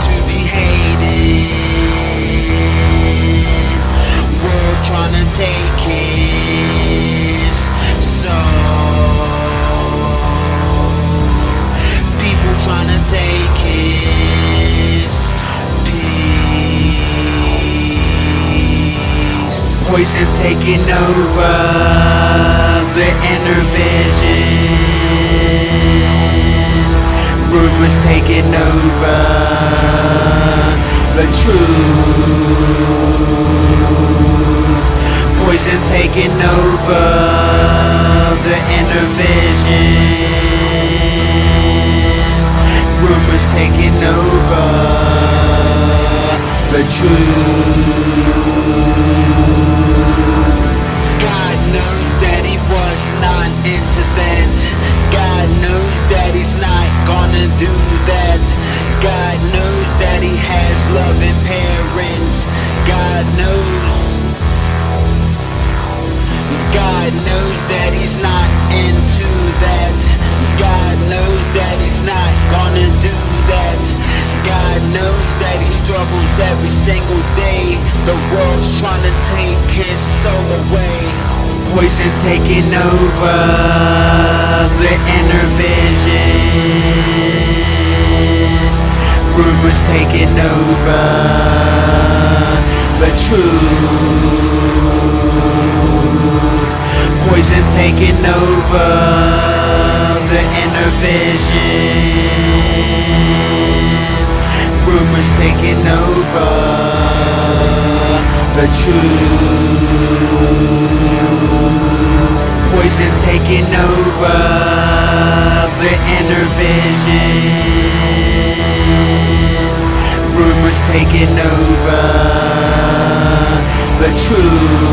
to be hated. We're take. People take peace. Poison taking over the inner vision. Rumors taking over the truth. Poison taking over the inner vision. Rumors taking over the truth. God knows. God knows that he's not into that. God knows that he's not gonna do that. God knows that he struggles every single day. The world's trying to take his soul away. Poison taking over the inner vision. Rumors taking over the truth. Poison taking over the inner vision. Rumors taking over the truth. Poison taking over the inner vision. Rumors taking over true.